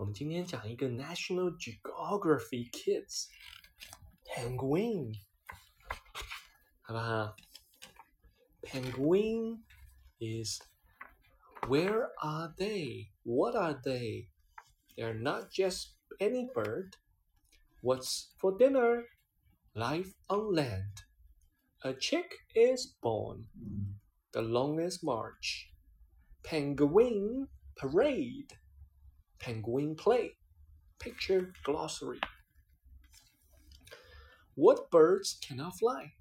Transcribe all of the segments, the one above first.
我们今天讲一个 National Geographic Kids Penguin，好不好？Penguin is where are they? What are they? They are not just any bird. What's for dinner? Life on land. A chick is born. The longest march. Penguin parade. Penguin play. Picture glossary. What birds cannot fly?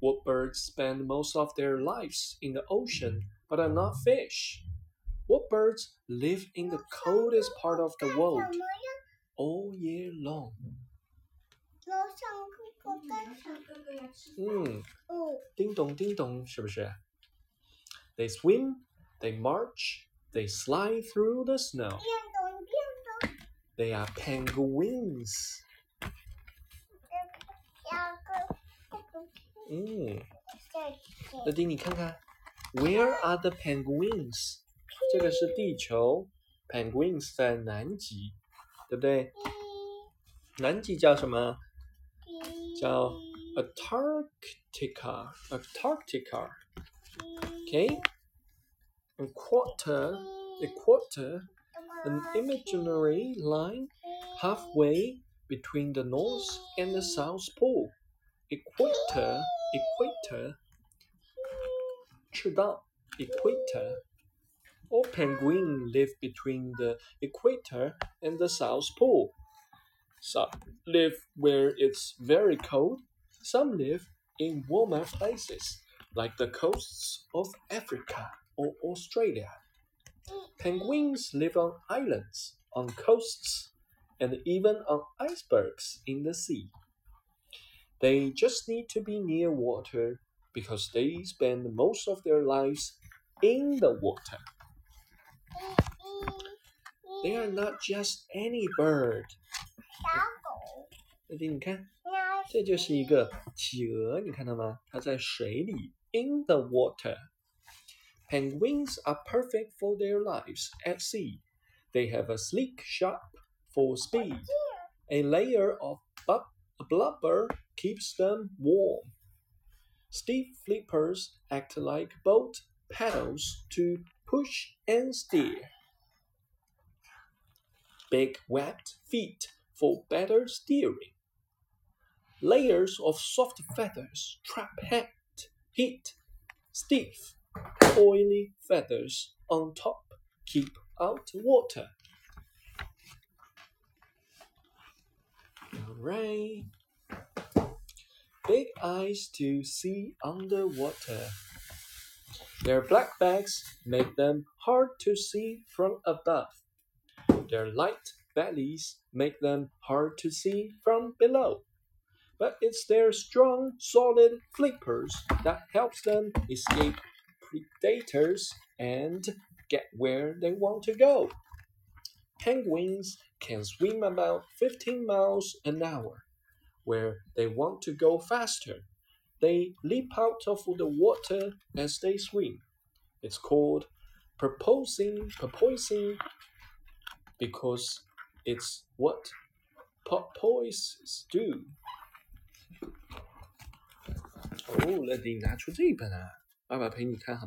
What birds spend most of their lives in the ocean but are not fish? What birds live in the coldest part of the world all year long? 楼上哥哥干什么？哥哥要吃嗯，嗯，叮咚叮咚，是不是？They swim, they march, they slide through the snow. They are penguins. Mm. 乐迪，你看看，Where are the penguins? penguins？这个是地球，penguins 在南极，对不对？南极叫什么？叫 Antarctica。Antarctica。Okay。Equator。A quarter an imaginary line halfway between the North and the South Pole. Equator. Equator. 赤道 Equator. All penguins live between the equator and the South Pole. Some live where it's very cold. Some live in warmer places, like the coasts of Africa or Australia. Penguins live on islands, on coasts, and even on icebergs in the sea. They just need to be near water because they spend most of their lives in the water. They are not just any bird. 小狗，乐迪，你看，那这就是一个企鹅，你看到吗？它在水里，in the water. Penguins are perfect for their lives at sea. They have a sleek sharp for speed. A layer of blubber keeps them warm. Stiff flippers act like boat paddles to push and steer. Big webbed feet for better steering. Layers of soft feathers trap heat, heat. Stiff, oily feathers on top keep out water. Alright. Big eyes to see underwater. Their black backs make them hard to see from above. Their light bellies make them hard to see from below. But it's their strong, solid flippers that helps them escape predators and get where they want to go. Penguins can swim about 15 miles an hour. Where they want to go faster, they leap out of the water as they swim. It's called porpoising, porpoising because it's what porpoises do. Oh, 哦，乐迪，拿出这一本啊！爸爸陪你看好。